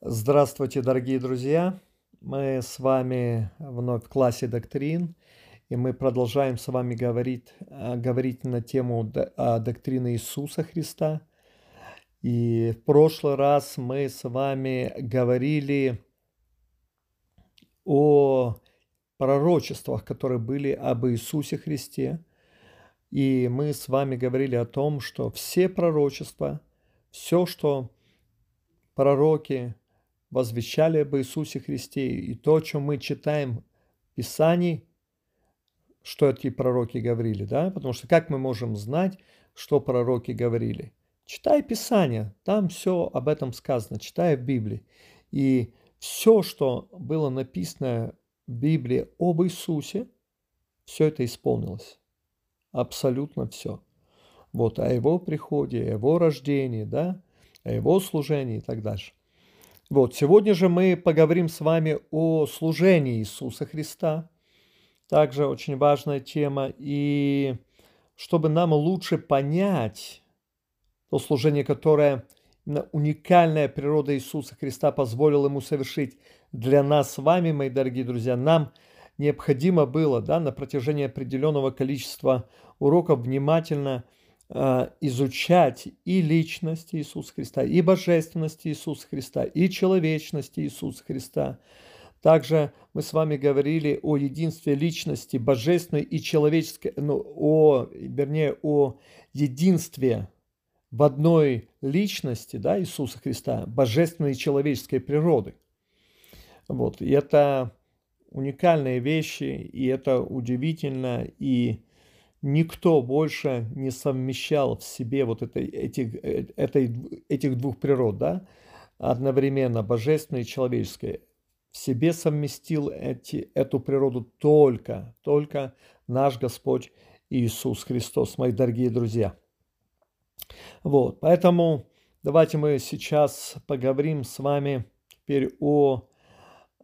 Здравствуйте, дорогие друзья! Мы с вами вновь в классе доктрин, и мы продолжаем с вами говорить, а, говорить на тему а, доктрины Иисуса Христа. И в прошлый раз мы с вами говорили о пророчествах, которые были об Иисусе Христе. И мы с вами говорили о том, что все пророчества, все, что пророки возвещали об Иисусе Христе, и то, о чем мы читаем в Писании, что эти пророки говорили, да? Потому что как мы можем знать, что пророки говорили? Читай Писание, там все об этом сказано, читай в Библии. И все, что было написано в Библии об Иисусе, все это исполнилось. Абсолютно все. Вот о его приходе, о его рождении, да, о его служении и так дальше. Вот, сегодня же мы поговорим с вами о служении Иисуса Христа. Также очень важная тема. И чтобы нам лучше понять то служение, которое уникальная природа Иисуса Христа позволила ему совершить для нас с вами, мои дорогие друзья, нам необходимо было да, на протяжении определенного количества уроков внимательно – Э, изучать и личность Иисуса Христа, и божественность Иисуса Христа, и человечность Иисуса Христа. Также мы с вами говорили о единстве личности божественной и человеческой, ну, о, вернее, о единстве в одной личности да, Иисуса Христа, божественной и человеческой природы. Вот. И это уникальные вещи, и это удивительно, и никто больше не совмещал в себе вот это, этих, э, этой, этих двух природ, да, одновременно божественной и человеческой. В себе совместил эти, эту природу только, только наш Господь Иисус Христос, мои дорогие друзья. Вот, поэтому давайте мы сейчас поговорим с вами теперь о,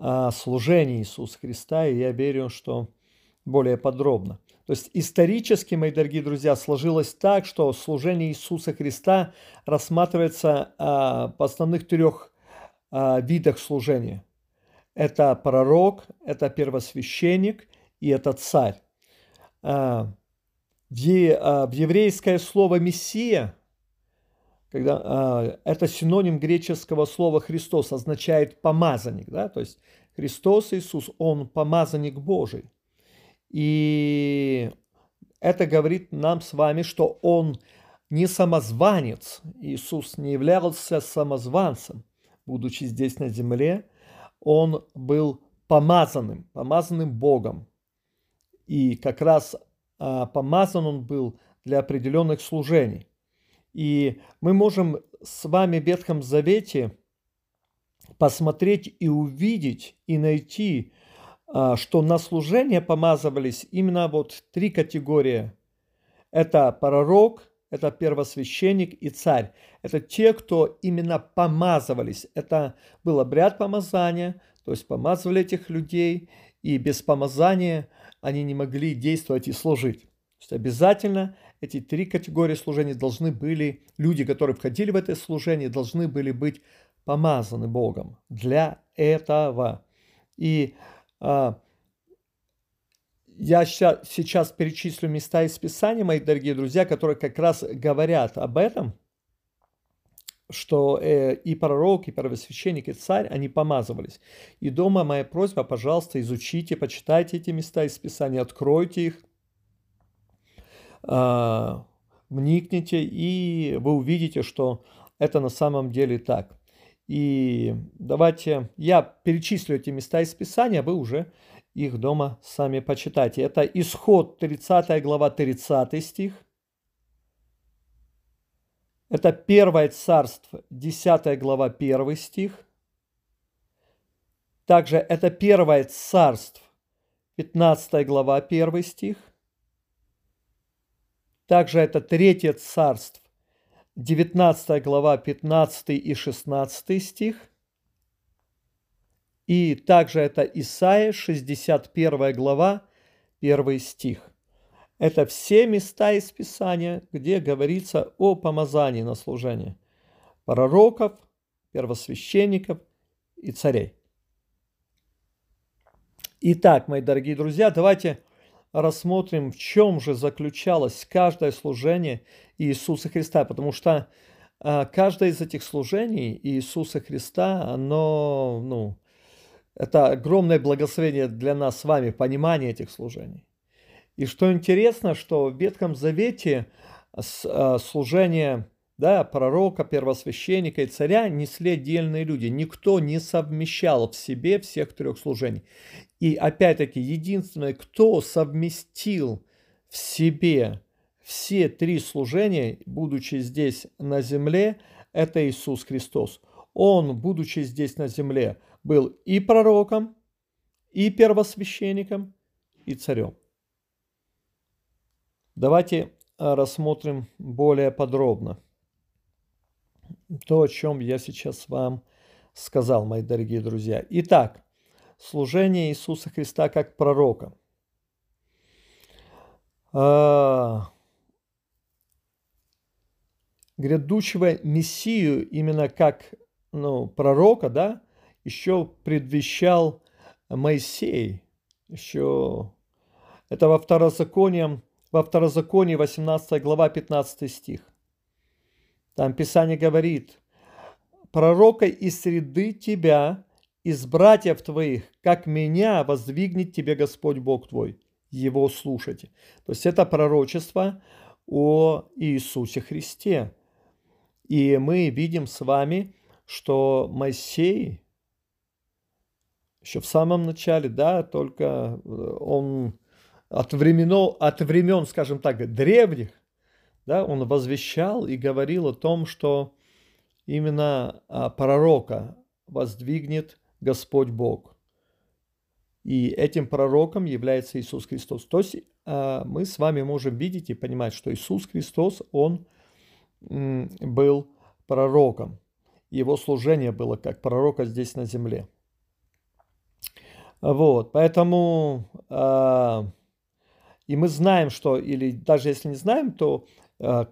о служении Иисуса Христа, и я верю, что более подробно. То есть исторически, мои дорогие друзья, сложилось так, что служение Иисуса Христа рассматривается а, по основных трех а, видах служения. Это пророк, это первосвященник и это царь. А, в, а, в еврейское слово «мессия» когда а, это синоним греческого слова Христос, означает помазанник, да, то есть Христос Иисус, Он помазанник Божий. И это говорит нам с вами, что он не самозванец. Иисус не являлся самозванцем, будучи здесь на земле. Он был помазанным, помазанным Богом. И как раз а, помазан он был для определенных служений. И мы можем с вами в Ветхом Завете посмотреть и увидеть и найти а, что на служение помазывались именно вот три категории. Это пророк, это первосвященник и царь. Это те, кто именно помазывались. Это был обряд помазания, то есть помазывали этих людей, и без помазания они не могли действовать и служить. Есть обязательно эти три категории служения должны были, люди, которые входили в это служение, должны были быть помазаны Богом для этого. И а, я сейчас перечислю места из Писания, мои дорогие друзья, которые как раз говорят об этом, что э, и пророк, и первосвященник, и царь, они помазывались. И дома моя просьба, пожалуйста, изучите, почитайте эти места из Писания, откройте их, вникните, и вы увидите, что это на самом деле так. И давайте я перечислю эти места из Писания, вы уже их дома сами почитайте. Это исход 30 глава 30 стих. Это первое царство 10 глава 1 стих. Также это первое царство 15 глава 1 стих. Также это третье царство 19 глава 15 и 16 стих. И также это Исаия, 61 глава, 1 стих. Это все места из Писания, где говорится о помазании на служение пророков, первосвященников и царей. Итак, мои дорогие друзья, давайте рассмотрим, в чем же заключалось каждое служение Иисуса Христа, потому что а, каждое из этих служений Иисуса Христа, оно, ну, это огромное благословение для нас с вами, понимание этих служений. И что интересно, что в Ветхом Завете а, служение да, пророка, первосвященника и царя несли отдельные люди. Никто не совмещал в себе всех трех служений. И опять-таки, единственное, кто совместил в себе все три служения, будучи здесь на земле, это Иисус Христос. Он, будучи здесь на земле, был и пророком, и первосвященником, и царем. Давайте а, рассмотрим более подробно то, о чем я сейчас вам сказал, мои дорогие друзья. Итак, служение Иисуса Христа как пророка. А, грядущего Мессию именно как ну, пророка, да, еще предвещал Моисей. Еще это во второзаконии, во второзаконии 18 глава 15 стих. Там Писание говорит, пророка из среды тебя, из братьев твоих, как меня воздвигнет тебе Господь Бог твой. Его слушайте. То есть это пророчество о Иисусе Христе. И мы видим с вами, что Моисей еще в самом начале, да, только он от времен, от времен, скажем так, древних, да, он возвещал и говорил о том, что именно а, пророка воздвигнет Господь Бог. И этим пророком является Иисус Христос. То есть а, мы с вами можем видеть и понимать, что Иисус Христос, Он был пророком. Его служение было как пророка здесь на земле. Вот, поэтому, э, и мы знаем, что, или даже если не знаем, то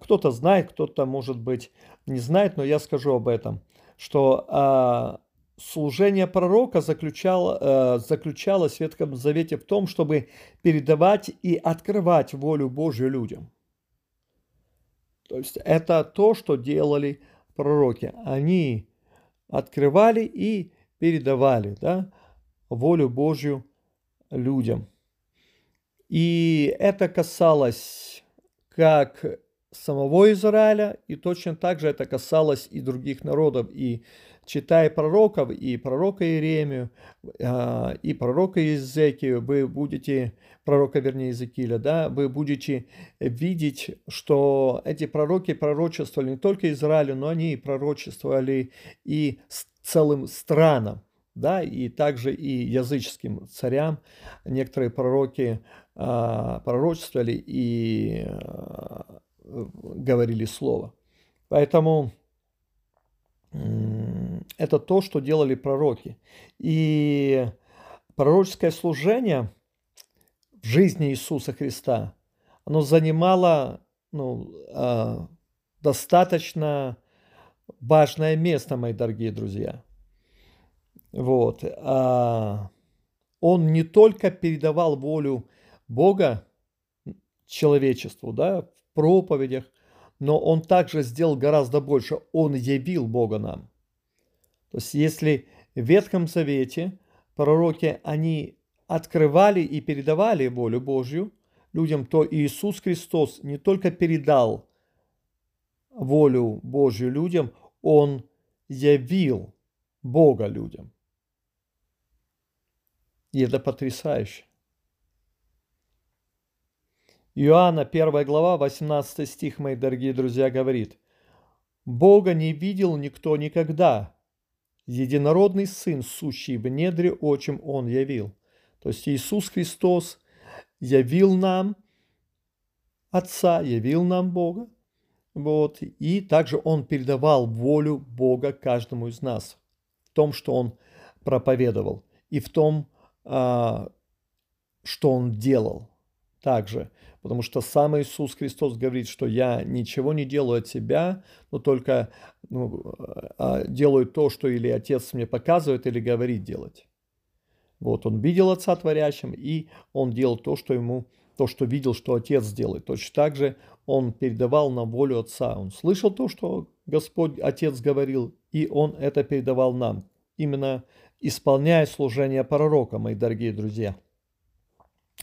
кто-то знает, кто-то, может быть, не знает, но я скажу об этом, что а, служение пророка заключало, э, заключалось в Ветхом Завете в том, чтобы передавать и открывать волю Божью людям. То есть это то, что делали пророки. Они открывали и передавали да, волю Божью людям. И это касалось как самого Израиля, и точно так же это касалось и других народов. И читая пророков, и пророка Иеремию, а, и пророка Иезекию, вы будете, пророка, вернее, Иезекииля, да, вы будете видеть, что эти пророки пророчествовали не только Израилю, но они пророчествовали и целым странам, да, и также и языческим царям. Некоторые пророки а, пророчествовали и а, говорили слово. Поэтому это то, что делали пророки. И пророческое служение в жизни Иисуса Христа, оно занимало ну, а, достаточно важное место, мои дорогие друзья. Вот. А, он не только передавал волю Бога человечеству, да, проповедях, но он также сделал гораздо больше. Он явил Бога нам. То есть если в Ветхом Завете пророки, они открывали и передавали волю Божью людям, то Иисус Христос не только передал волю Божью людям, Он явил Бога людям. И это потрясающе. Иоанна 1 глава, 18 стих, мои дорогие друзья, говорит, «Бога не видел никто никогда, единородный Сын, сущий в недре, очим Он явил». То есть Иисус Христос явил нам Отца, явил нам Бога, вот, и также Он передавал волю Бога каждому из нас в том, что Он проповедовал, и в том, а, что Он делал – также. Потому что сам Иисус Христос говорит, что я ничего не делаю от себя, но только ну, а делаю то, что или Отец мне показывает, или говорит делать. Вот, он видел Отца творящим, и он делал то, что ему, то, что видел, что Отец делает. Точно так же он передавал нам волю Отца. Он слышал то, что Господь, Отец говорил, и он это передавал нам. Именно исполняя служение пророка, мои дорогие друзья.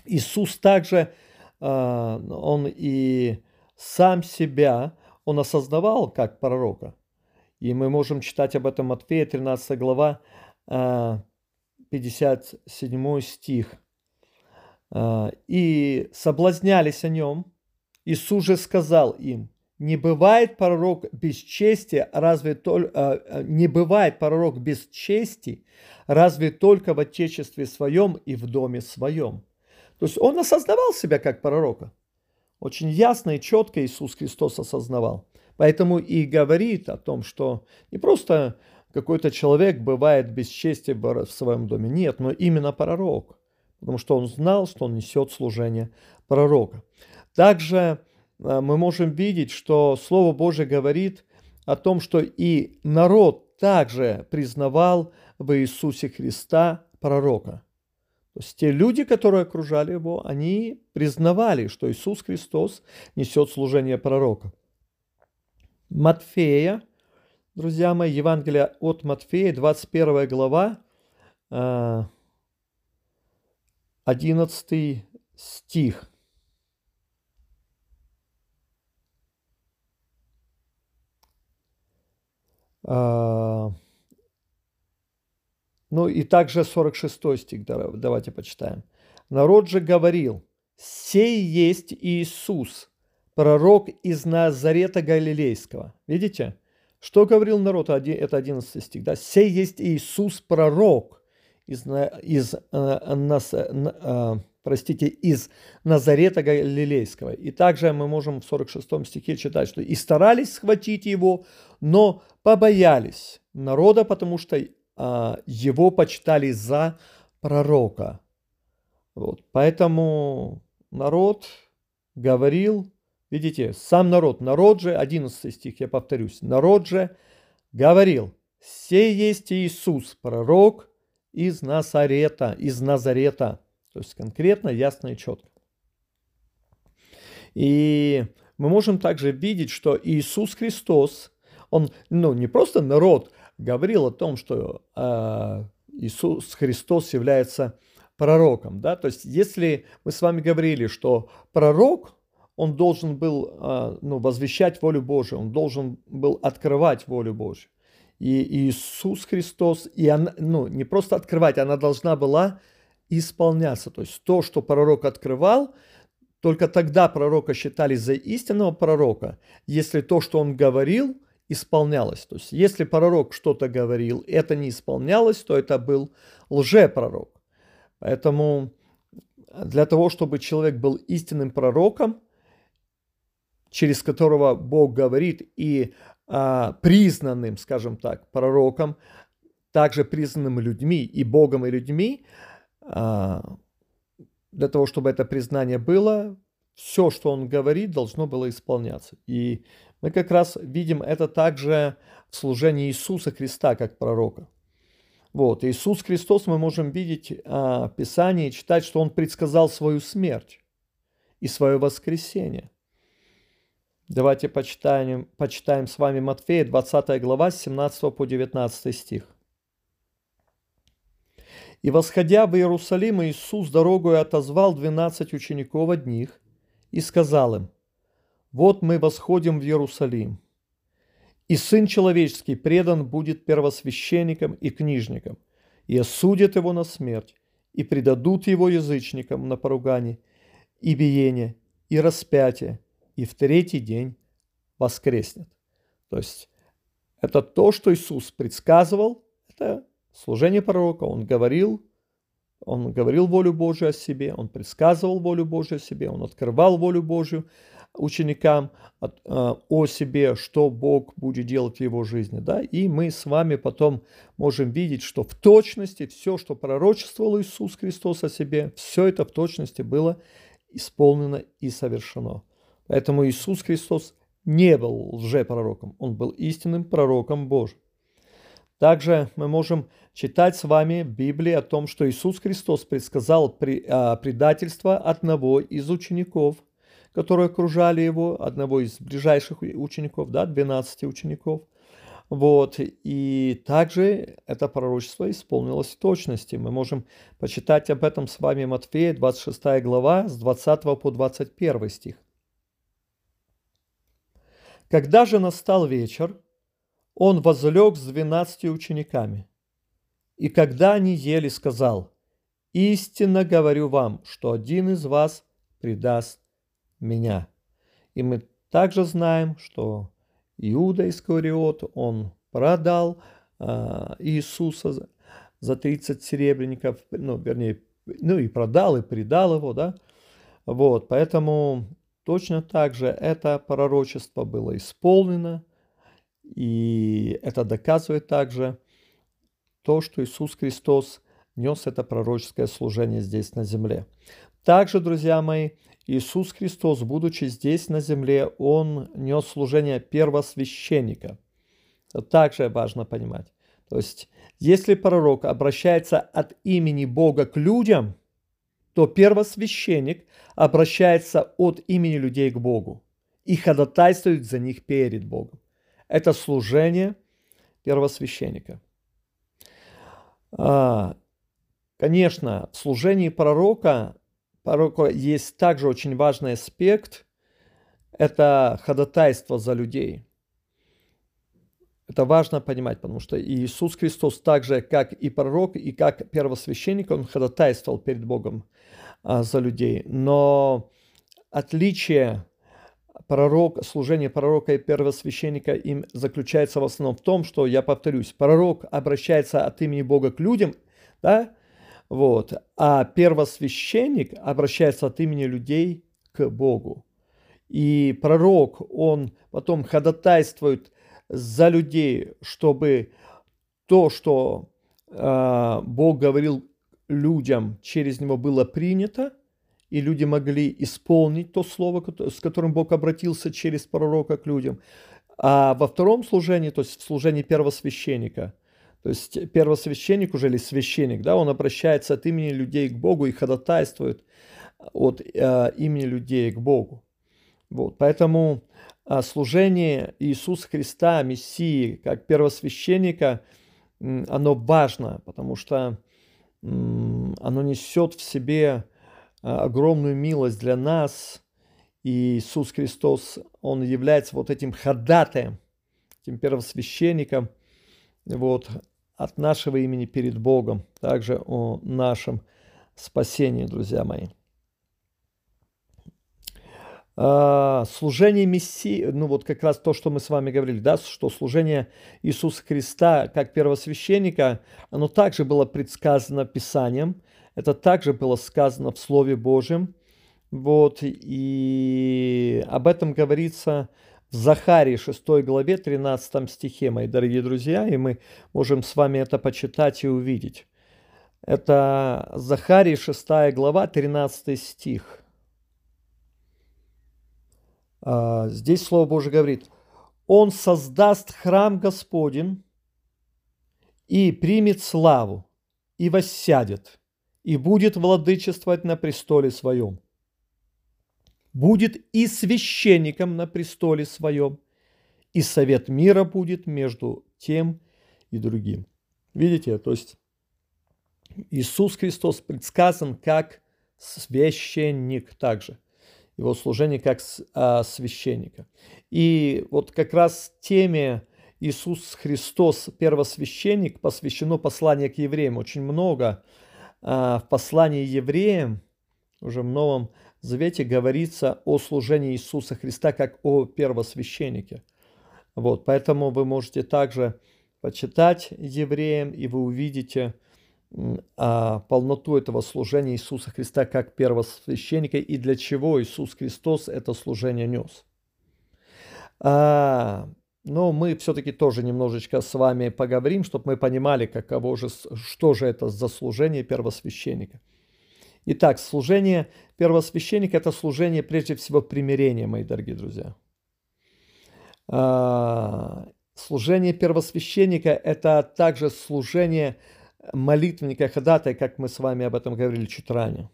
Иисус также, он и сам себя, он осознавал как пророка. И мы можем читать об этом Матфея, 13 глава, 57 а, стих. А, «И соблазнялись о нем. Иисус же сказал им, не бывает пророк без чести, разве только не бывает пророк без чести, разве только в отечестве своем и в доме своем. То есть он осознавал себя как пророка. Очень ясно и четко Иисус Христос осознавал. Поэтому и говорит о том, что не просто какой-то человек бывает без чести в своем доме. Нет, но именно пророк. Потому что он знал, что он несет служение пророка. Также Э, мы можем видеть, что Слово Божье говорит о том, что и народ также признавал в Иисусе Христа пророка. То есть те люди, которые окружали его, они признавали, что Иисус Христос несет служение пророка. Матфея, друзья мои, Евангелие от Матфея, 21 глава, 11 э, стих. А, ну и также 46 стих, давайте почитаем. Народ же говорил, сей есть Иисус, пророк из Назарета Галилейского. Видите? Что говорил народ? Это 11 стих. Да? Сей есть Иисус, пророк из, из, э, нас, э, простите, из Назарета Галилейского. И также мы можем в 46 стихе читать, что «И старались схватить его, но побоялись народа, потому что его почитали за пророка». Вот. Поэтому народ говорил, видите, сам народ, народ же, 11 стих, я повторюсь, народ же говорил, «Сей есть Иисус, пророк из Назарета, из Назарета». То есть конкретно, ясно и четко. И мы можем также видеть, что Иисус Христос, он ну, не просто народ говорил о том, что э, Иисус Христос является пророком. Да? То есть если мы с вами говорили, что пророк, он должен был э, ну, возвещать волю Божию, он должен был открывать волю Божию. И Иисус Христос, и она, ну, не просто открывать, она должна была исполняться. То есть то, что пророк открывал, только тогда пророка считали за истинного пророка, если то, что он говорил, исполнялось. То есть если пророк что-то говорил, это не исполнялось, то это был лжепророк. Поэтому для того, чтобы человек был истинным пророком, через которого Бог говорит, и а, признанным, скажем так, пророком, также признанным людьми и Богом и людьми, а, для того, чтобы это признание было, все, что он говорит, должно было исполняться. И мы как раз видим это также в служении Иисуса Христа как пророка. Вот, Иисус Христос мы можем видеть а, в Писании, читать, что Он предсказал свою смерть и свое воскресение. Давайте почитаем, почитаем с вами Матфея, 20 глава, с 17 по 19 стих. И восходя в Иерусалим, Иисус дорогою отозвал двенадцать учеников одних и сказал им, «Вот мы восходим в Иерусалим, и Сын Человеческий предан будет первосвященникам и книжникам, и осудят его на смерть, и предадут его язычникам на поругание, и биение, и распятие, и в третий день воскреснет». То есть это то, что Иисус предсказывал, это служение пророка, он говорил, он говорил волю Божию о себе, он предсказывал волю Божию о себе, он открывал волю Божию ученикам э, о себе, что Бог будет делать в его жизни. Да? И мы с вами потом можем видеть, что в точности все, что пророчествовал Иисус Христос о себе, все это в точности было исполнено и совершено. Поэтому Иисус Христос не был лжепророком, он был истинным пророком Божьим. Также мы можем читать с вами в Библии о том, что Иисус Христос предсказал а, предательство одного из учеников, которые окружали его, одного из ближайших учеников, да, 12 учеников. Вот, и также это пророчество исполнилось в точности. Мы можем почитать об этом с вами Матфея, 26 глава, с 20 по 21 стих. Когда же настал вечер, он возлег с двенадцатью учениками. И когда они ели, сказал, «Истинно говорю вам, что один из вас предаст меня». И мы также знаем, что Иуда Искариот, он продал э, Иисуса за 30 серебряников, ну, вернее, ну и продал, и предал его, да. Вот, поэтому точно так же это пророчество было исполнено, и это доказывает также то, что Иисус Христос нес это пророческое служение здесь на земле. Также, друзья мои, Иисус Христос, будучи здесь на земле, Он нес служение первосвященника. Также важно понимать. То есть, если пророк обращается от имени Бога к людям, то первосвященник обращается от имени людей к Богу и ходатайствует за них перед Богом. Это служение первосвященника. А, конечно, в служении пророка, пророка есть также очень важный аспект – это ходатайство за людей. Это важно понимать, потому что Иисус Христос так же, как и пророк, и как первосвященник, он ходатайствовал перед Богом а, за людей. Но отличие пророк, служение пророка и первосвященника им заключается в основном в том, что, я повторюсь, пророк обращается от имени Бога к людям, да, вот, а первосвященник обращается от имени людей к Богу. И пророк, он потом ходатайствует за людей, чтобы то, что э, Бог говорил людям, через него было принято, и люди могли исполнить то слово, с которым Бог обратился через пророка к людям. А во втором служении, то есть в служении первосвященника, то есть первосвященник уже или священник, да, он обращается от имени людей к Богу и ходатайствует от э, имени людей к Богу. Вот, поэтому э, служение Иисуса Христа, Мессии, как первосвященника, э, оно важно, потому что э, оно несет в себе а, огромную милость для нас. И Иисус Христос, Он является вот этим ходатаем, этим первосвященником вот, от нашего имени перед Богом, также о нашем спасении, друзья мои. А, служение Мессии, ну вот как раз то, что мы с вами говорили, да, что служение Иисуса Христа как первосвященника, оно также было предсказано Писанием, это также было сказано в Слове Божьем. Вот, и об этом говорится Захарии 6 главе 13 стихе, мои дорогие друзья, и мы можем с вами это почитать и увидеть. Это Захарии 6 глава 13 стих. А, здесь Слово Божье говорит, «Он создаст храм Господень и примет славу, и воссядет, и будет владычествовать на престоле своем. Будет и священником на престоле своем, и совет мира будет между тем и другим. Видите, то есть Иисус Христос предсказан как священник также. Его служение как а, священника. И вот как раз теме Иисус Христос, первосвященник, посвящено послание к евреям. Очень много а, в послании евреям, уже в Новом Завете, говорится о служении Иисуса Христа как о первосвященнике. Вот, поэтому вы можете также почитать евреям, и вы увидите а, полноту этого служения Иисуса Христа как первосвященника и для чего Иисус Христос это служение нес. А, но мы все-таки тоже немножечко с вами поговорим, чтобы мы понимали, каково же, что же это за служение первосвященника. Итак, служение первосвященника – это служение прежде всего примирения, мои дорогие друзья. А, служение первосвященника – это также служение молитвенника, ходатай, как мы с вами об этом говорили чуть ранее.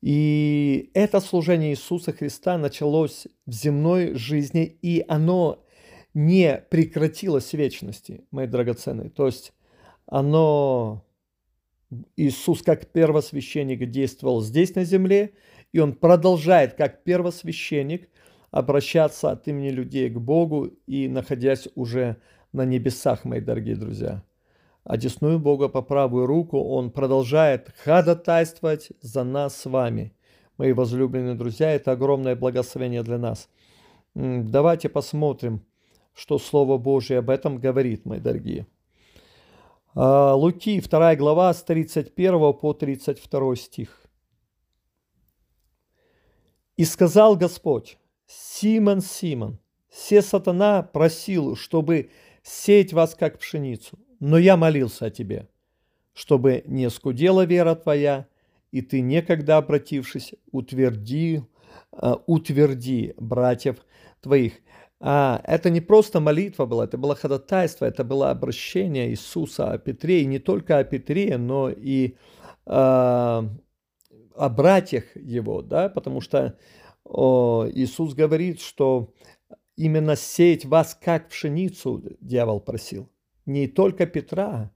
И это служение Иисуса Христа началось в земной жизни, и оно не прекратилось в вечности, мои драгоценные. То есть оно, Иисус как первосвященник действовал здесь на земле, и он продолжает как первосвященник обращаться от имени людей к Богу и находясь уже на небесах, мои дорогие друзья. Одесную Бога по правую руку Он продолжает ходатайствовать за нас с вами. Мои возлюбленные друзья, это огромное благословение для нас. Давайте посмотрим, что Слово Божье об этом говорит, мои дорогие. А, Луки, 2 глава, с 31 по 32 стих. «И сказал Господь, Симон, Симон, все сатана просил, чтобы сеять вас, как пшеницу, но я молился о тебе, чтобы не скудела вера твоя, и ты, некогда обратившись, утверди, а, утверди братьев твоих. А, это не просто молитва была, это было ходатайство, это было обращение Иисуса о Петре, и не только о Петре, но и а, о братьях его, да, потому что о, Иисус говорит, что именно сеять вас как пшеницу дьявол просил не только Петра,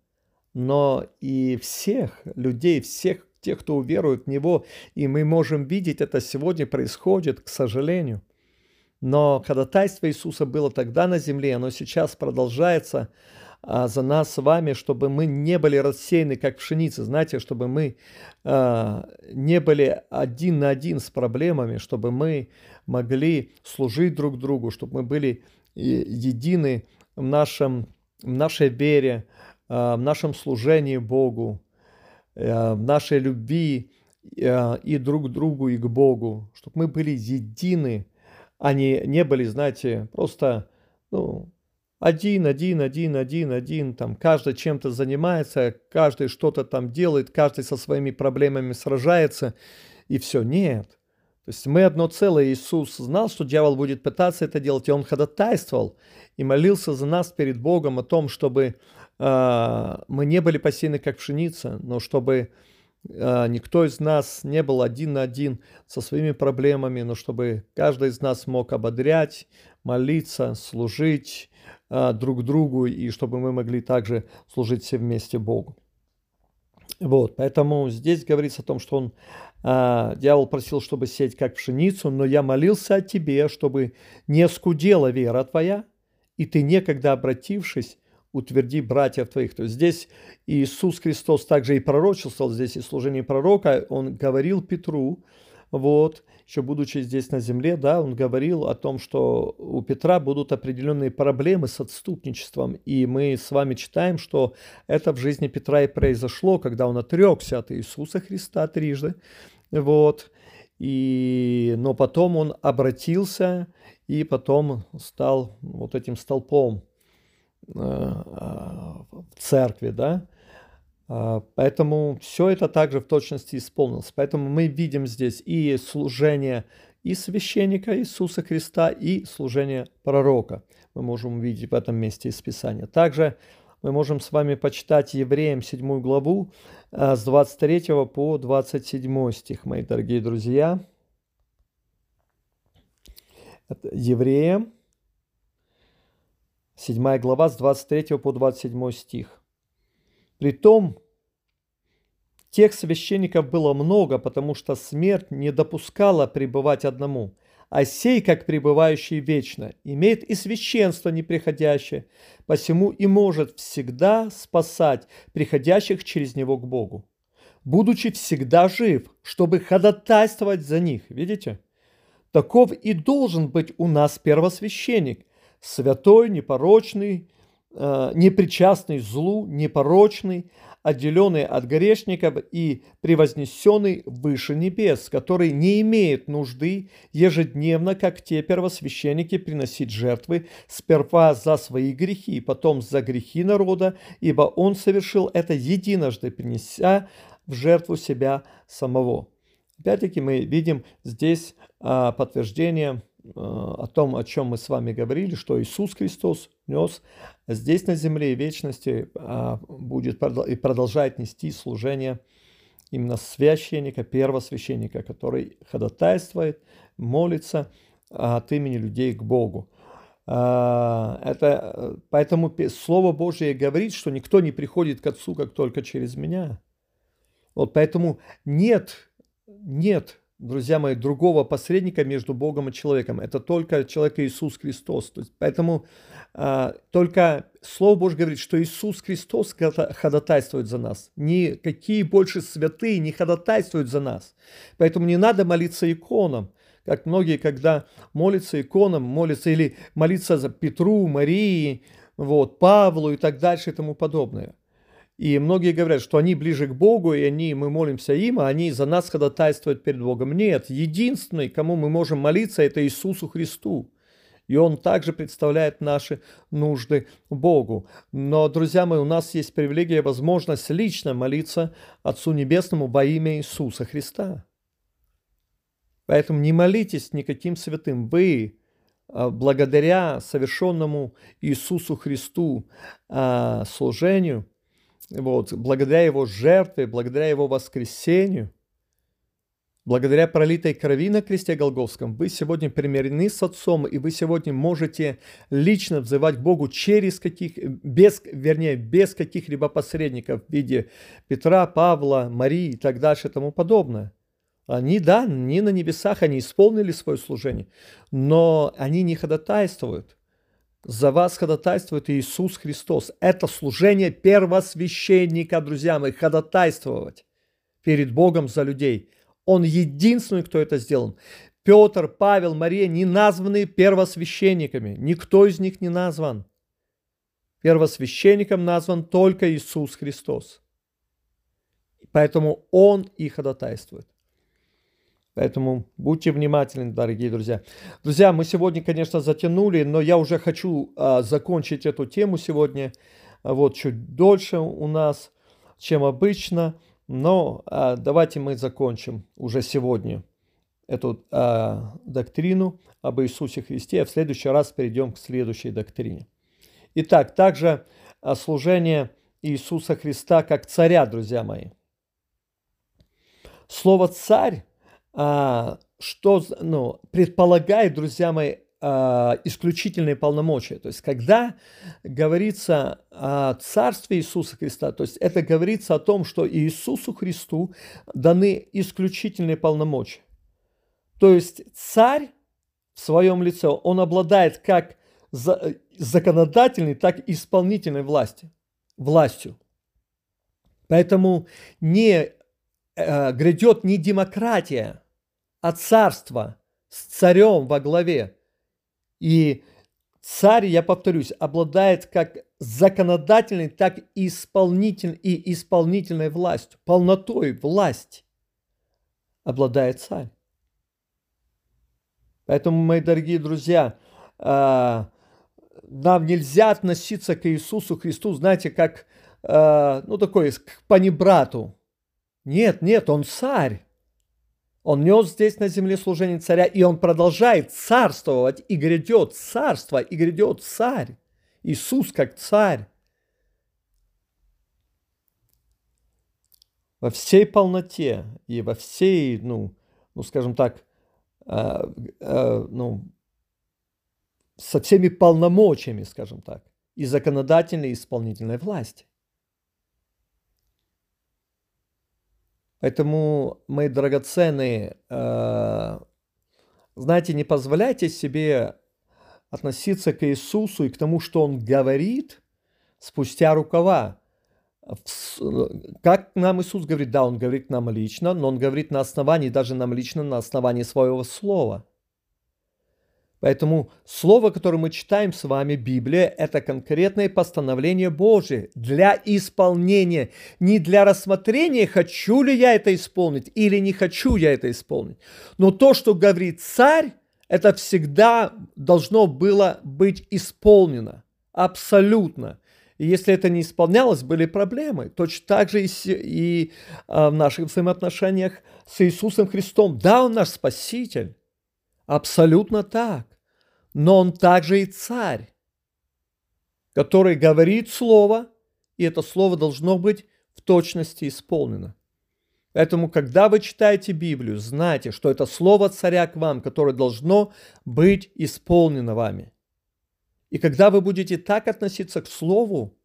но и всех людей, всех тех, кто уверует в Него. И мы можем видеть, это сегодня происходит, к сожалению. Но ходатайство Иисуса было тогда на земле, оно сейчас продолжается а, за нас с вами, чтобы мы не были рассеяны, как пшеница, знаете, чтобы мы а, не были один на один с проблемами, чтобы мы могли служить друг другу, чтобы мы были едины в нашем в нашей вере, э, в нашем служении Богу, э, в нашей любви э, и друг к другу, и к Богу, чтобы мы были едины, не, не были, знаете, просто ну, один, один, один, один, один, там каждый чем-то занимается, каждый что-то там делает, каждый со своими проблемами сражается, и все. Нет. То есть мы одно целое. Иисус знал, что дьявол будет пытаться это делать, и он ходатайствовал и молился за нас перед Богом о том, чтобы э, мы не были посеяны как пшеница, но чтобы э, никто из нас не был один на один со своими проблемами, но чтобы каждый из нас мог ободрять, молиться, служить э, друг другу, и чтобы мы могли также служить все вместе Богу. Вот, поэтому здесь говорится о том, что он, а, дьявол просил, чтобы сеять как пшеницу, но я молился о тебе, чтобы не скудела вера твоя, и ты некогда обратившись, утверди братьев твоих. То есть здесь Иисус Христос также и пророчествовал, здесь и служение пророка, он говорил Петру, вот, еще будучи здесь на земле, да, он говорил о том, что у Петра будут определенные проблемы с отступничеством, и мы с вами читаем, что это в жизни Петра и произошло, когда он отрекся от Иисуса Христа трижды, вот, и, но потом он обратился и потом стал вот этим столпом церкви, да, а, поэтому все это также в точности исполнилось. Поэтому мы видим здесь и служение и священника Иисуса Христа, и служение пророка. Мы можем увидеть в этом месте из Писания. Также мы можем с вами почитать Евреям 7 главу а, с 23 по 27 стих, мои дорогие друзья. Евреям 7 глава с 23 по 27 стих. Притом, тех священников было много, потому что смерть не допускала пребывать одному, а сей, как пребывающий вечно, имеет и священство неприходящее, посему и может всегда спасать приходящих через него к Богу, будучи всегда жив, чтобы ходатайствовать за них. Видите? Таков и должен быть у нас первосвященник, святой, непорочный, Э, непричастный злу, непорочный, отделенный от грешников и превознесенный выше небес, который не имеет нужды ежедневно, как те первосвященники, приносить жертвы сперва за свои грехи, потом за грехи народа, ибо он совершил это единожды, принеся в жертву себя самого. Опять-таки мы видим здесь а, подтверждение о том, о чем мы с вами говорили, что Иисус Христос нес здесь на земле и вечности а, будет и продолжает нести служение именно священника, первосвященника, который ходатайствует, молится от имени людей к Богу. Это, поэтому Слово Божие говорит, что никто не приходит к Отцу, как только через меня. Вот поэтому нет, нет друзья мои, другого посредника между Богом и человеком. Это только человек Иисус Христос. То есть, поэтому а, только Слово Божье говорит, что Иисус Христос ходатайствует за нас. Никакие больше святые не ходатайствуют за нас. Поэтому не надо молиться иконам. Как многие, когда молятся иконам, молятся или молиться за Петру, Марии, вот, Павлу и так дальше и тому подобное. И многие говорят, что они ближе к Богу, и они, мы молимся им, а они за нас ходатайствуют перед Богом. Нет, единственный, кому мы можем молиться, это Иисусу Христу. И Он также представляет наши нужды Богу. Но, друзья мои, у нас есть привилегия, возможность лично молиться Отцу Небесному во имя Иисуса Христа. Поэтому не молитесь никаким святым. Вы а, благодаря совершенному Иисусу Христу а, служению – вот, благодаря Его жертве, благодаря Его воскресению, благодаря пролитой крови на кресте Голговском, вы сегодня примирены с Отцом, и вы сегодня можете лично взывать к Богу через каких, без, вернее, без каких-либо посредников в виде Петра, Павла, Марии и так дальше и тому подобное. Они, да, не на небесах, они исполнили свое служение, но они не ходатайствуют – за вас ходатайствует Иисус Христос. Это служение первосвященника, друзья мои, ходатайствовать перед Богом за людей. Он единственный, кто это сделал. Петр, Павел, Мария не названы первосвященниками. Никто из них не назван. Первосвященником назван только Иисус Христос. Поэтому Он и ходатайствует. Поэтому будьте внимательны, дорогие друзья. Друзья, мы сегодня, конечно, затянули, но я уже хочу а, закончить эту тему сегодня. Вот чуть дольше у нас, чем обычно. Но а, давайте мы закончим уже сегодня эту а, доктрину об Иисусе Христе, а в следующий раз перейдем к следующей доктрине. Итак, также а, служение Иисуса Христа как царя, друзья мои. Слово «царь» а, что ну, предполагает, друзья мои, а, исключительные полномочия. То есть, когда говорится о царстве Иисуса Христа, то есть это говорится о том, что Иисусу Христу даны исключительные полномочия. То есть царь в своем лице, он обладает как законодательной, так и исполнительной властью. властью. Поэтому не э, грядет не демократия, а царство с царем во главе. И царь, я повторюсь, обладает как законодательной, так и, исполнитель, и исполнительной властью, полнотой власть обладает царь. Поэтому, мои дорогие друзья, а, нам нельзя относиться к Иисусу Христу, знаете, как, а, ну, такой, к панибрату. Нет, нет, он царь. Он нес здесь на земле служение царя, и он продолжает царствовать, и грядет царство, и грядет царь. Иисус как царь. Во всей полноте и во всей, ну, ну скажем так, э, э, ну, со всеми полномочиями, скажем так, и законодательной, и исполнительной власти. Поэтому, мои драгоценные, э, знаете, не позволяйте себе относиться к Иисусу и к тому, что Он говорит спустя рукава. Как нам Иисус говорит? Да, Он говорит нам лично, но Он говорит на основании, даже нам лично, на основании своего слова – Поэтому слово, которое мы читаем с вами, Библия, это конкретное постановление Божие для исполнения. Не для рассмотрения, хочу ли я это исполнить или не хочу я это исполнить. Но то, что говорит царь, это всегда должно было быть исполнено. Абсолютно. И если это не исполнялось, были проблемы. Точно так же и, и а, в наших взаимоотношениях с Иисусом Христом. Да, Он наш Спаситель. Абсолютно так. Но Он также и Царь, который говорит Слово, и это Слово должно быть в точности исполнено. Поэтому, когда вы читаете Библию, знайте, что это Слово Царя к вам, которое должно быть исполнено вами. И когда вы будете так относиться к Слову,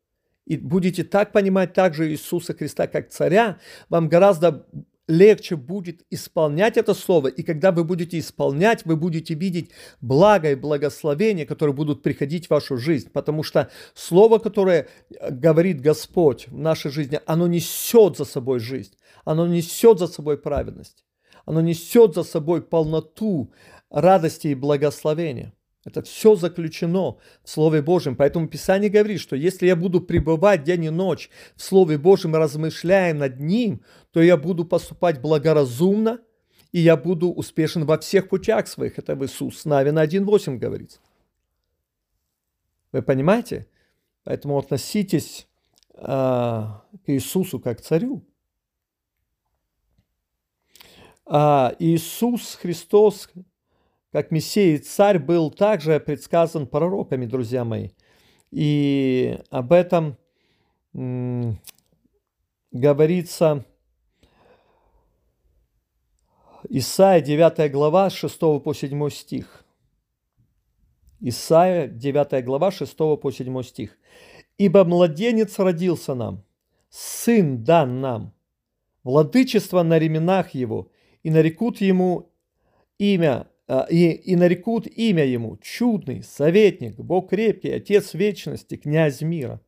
и будете так понимать также Иисуса Христа как Царя, вам гораздо легче будет исполнять это слово, и когда вы будете исполнять, вы будете видеть благо и благословение, которые будут приходить в вашу жизнь, потому что слово, которое э, говорит Господь в нашей жизни, оно несет за собой жизнь, оно несет за собой праведность, оно несет за собой полноту радости и благословения. Это все заключено в Слове Божьем. Поэтому Писание говорит, что если я буду пребывать день и ночь в Слове Божьем, размышляя над ним, то я буду поступать благоразумно, и я буду успешен во всех путях своих. Это в Иисус Навина 1.8 говорится. Вы понимаете? Поэтому относитесь а, к Иисусу как к царю. А Иисус Христос как Мессия и Царь был также предсказан пророками, друзья мои. И об этом говорится Исайя 9 глава 6 по 7 стих. Исайя 9 глава 6 по 7 стих. «Ибо младенец родился нам, сын дан нам, владычество на ременах его, и нарекут ему имя и, и нарекут имя ему чудный, советник, Бог крепкий, Отец вечности, князь мира.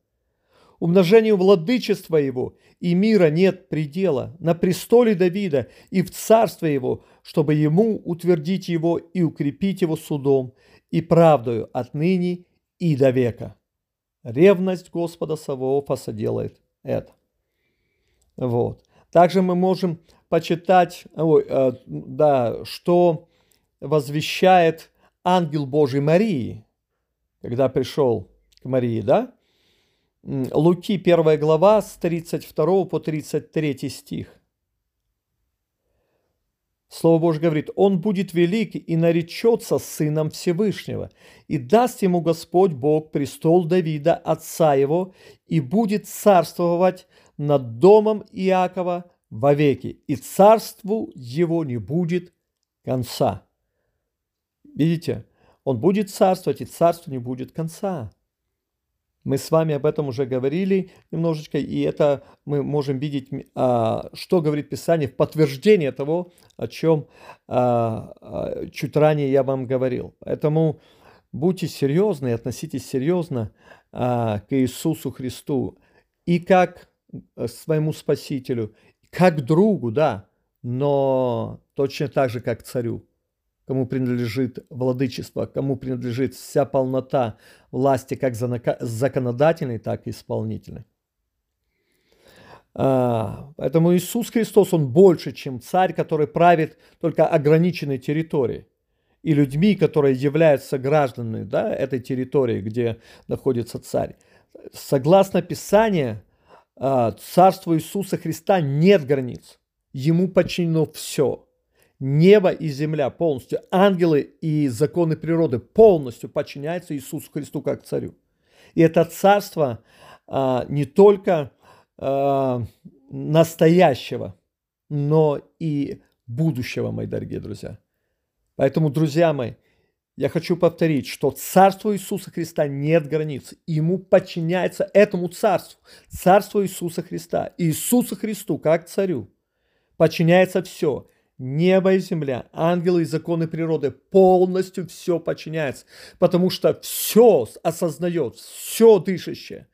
Умножению владычества его и мира нет предела на престоле Давида и в царстве его, чтобы ему утвердить его и укрепить его судом и правдою отныне и до века. Ревность Господа Саваофа соделает это. Вот. Также мы можем почитать, ой, э, да, что возвещает ангел Божий Марии, когда пришел к Марии, да? Луки 1 глава с 32 по 33 стих. Слово Божье говорит, «Он будет велик и наречется Сыном Всевышнего, и даст ему Господь Бог престол Давида, отца его, и будет царствовать над домом Иакова вовеки, и царству его не будет конца». Видите, он будет царствовать, и царству не будет конца. Мы с вами об этом уже говорили немножечко, и это мы можем видеть, а, что говорит Писание в подтверждение того, о чем а, а, чуть ранее я вам говорил. Поэтому будьте серьезны относитесь серьезно к Иисусу Христу и как к своему Спасителю, как другу, да, но точно так же, как царю кому принадлежит владычество, кому принадлежит вся полнота власти как законодательной, так и исполнительной. А, поэтому Иисус Христос, Он больше, чем царь, который правит только ограниченной территорией и людьми, которые являются гражданами да, этой территории, где находится царь. Согласно Писанию, а, царству Иисуса Христа нет границ. Ему подчинено все – Небо и земля полностью, ангелы и законы природы полностью подчиняются Иисусу Христу как царю. И это царство а, не только а, настоящего, но и будущего, мои дорогие друзья. Поэтому, друзья мои, я хочу повторить, что царство Иисуса Христа нет границ. Ему подчиняется этому царству. Царство Иисуса Христа. Иисусу Христу, как царю, подчиняется все. Небо и земля, ангелы и законы природы полностью все подчиняется, потому что все осознает, все дышащее,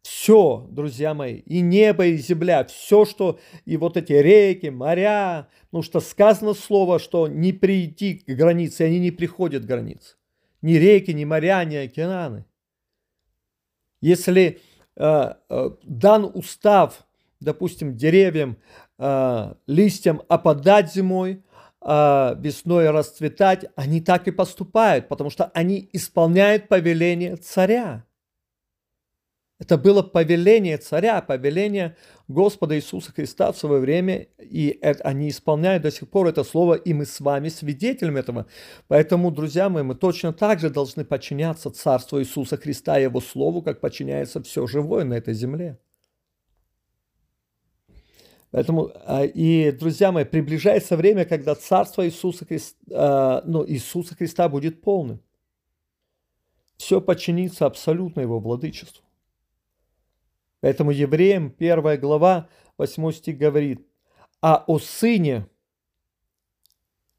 все, друзья мои, и небо, и земля, все, что, и вот эти реки, моря, потому что сказано слово, что не прийти к границе, они не приходят к границе. Ни реки, ни моря, ни океаны. Если э, э, дан устав, допустим, деревьям э, листьям опадать зимой, э, весной расцветать, они так и поступают, потому что они исполняют повеление царя. Это было повеление царя, повеление Господа Иисуса Христа в свое время, и это, они исполняют до сих пор это слово, и мы с вами свидетелем этого. Поэтому, друзья мои, мы точно так же должны подчиняться Царству Иисуса Христа и Его Слову, как подчиняется все живое на этой земле. Поэтому, а, и, друзья мои, приближается время, когда Царство Иисуса Христа, ну, Иисуса Христа будет полным. Все подчинится абсолютно Его владычеству. Поэтому евреям 1 глава 8 стих говорит, а о Сыне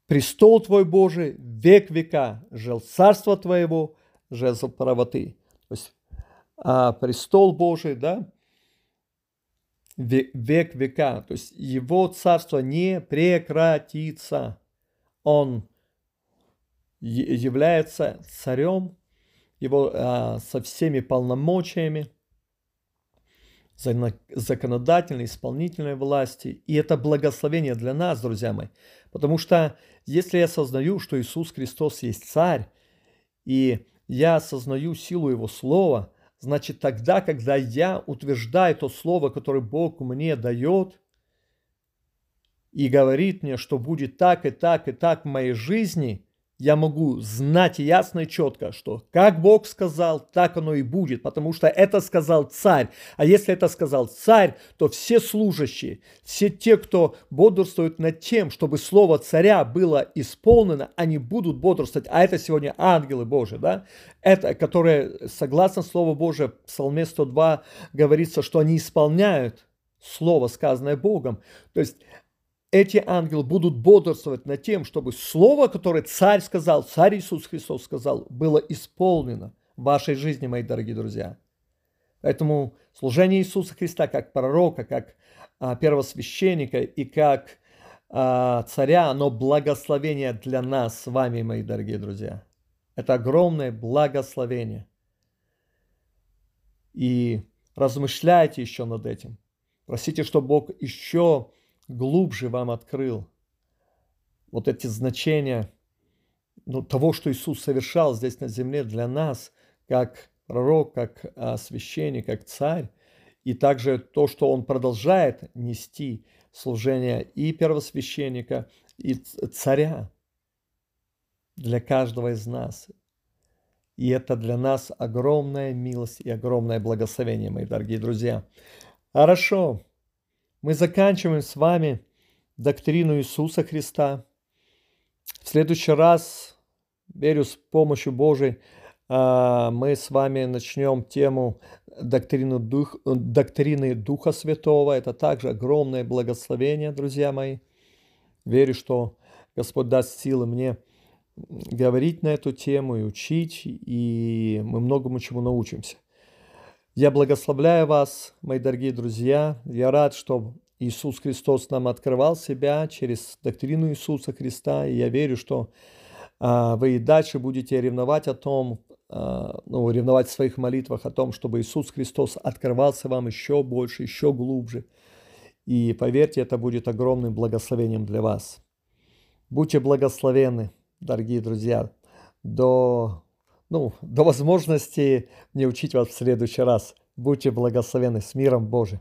престол Твой Божий, век века, жил царство Твоего, жезл правоты. То есть а престол Божий, да, век века, то есть его царство не прекратится. Он является царем, его а, со всеми полномочиями, законодательной, исполнительной власти. И это благословение для нас, друзья мои. Потому что если я осознаю, что Иисус Христос есть Царь, и я осознаю силу Его Слова, значит тогда, когда я утверждаю то Слово, которое Бог мне дает, и говорит мне, что будет так и так и так в моей жизни – я могу знать ясно и четко, что как Бог сказал, так оно и будет, потому что это сказал царь. А если это сказал царь, то все служащие, все те, кто бодрствует над тем, чтобы слово царя было исполнено, они будут бодрствовать. А это сегодня ангелы Божии, да? Это, которые, согласно Слову Божие, в Псалме 102 говорится, что они исполняют слово, сказанное Богом. То есть эти ангелы будут бодрствовать над тем, чтобы слово, которое царь сказал, царь Иисус Христос сказал, было исполнено в вашей жизни, мои дорогие друзья. Поэтому служение Иисуса Христа как пророка, как а, первосвященника и как а, царя, оно благословение для нас с вами, мои дорогие друзья. Это огромное благословение. И размышляйте еще над этим. Просите, чтобы Бог еще глубже вам открыл вот эти значения ну, того, что Иисус совершал здесь на земле для нас, как пророк, как а, священник, как царь, и также то, что он продолжает нести служение и первосвященника, и царя для каждого из нас. И это для нас огромная милость и огромное благословение, мои дорогие друзья. Хорошо. Мы заканчиваем с вами доктрину Иисуса Христа. В следующий раз, верю, с помощью Божией, а, мы с вами начнем тему доктрины, Дух, доктрины Духа Святого. Это также огромное благословение, друзья мои. Верю, что Господь даст силы мне говорить на эту тему и учить, и мы многому чему научимся. Я благословляю вас, мои дорогие друзья. Я рад, что Иисус Христос нам открывал себя через доктрину Иисуса Христа. И я верю, что а, вы и дальше будете ревновать о том, а, ну, ревновать в своих молитвах о том, чтобы Иисус Христос открывался вам еще больше, еще глубже. И поверьте, это будет огромным благословением для вас. Будьте благословенны, дорогие друзья, до ну, до возможности не учить вас в следующий раз. Будьте благословены с миром Божиим.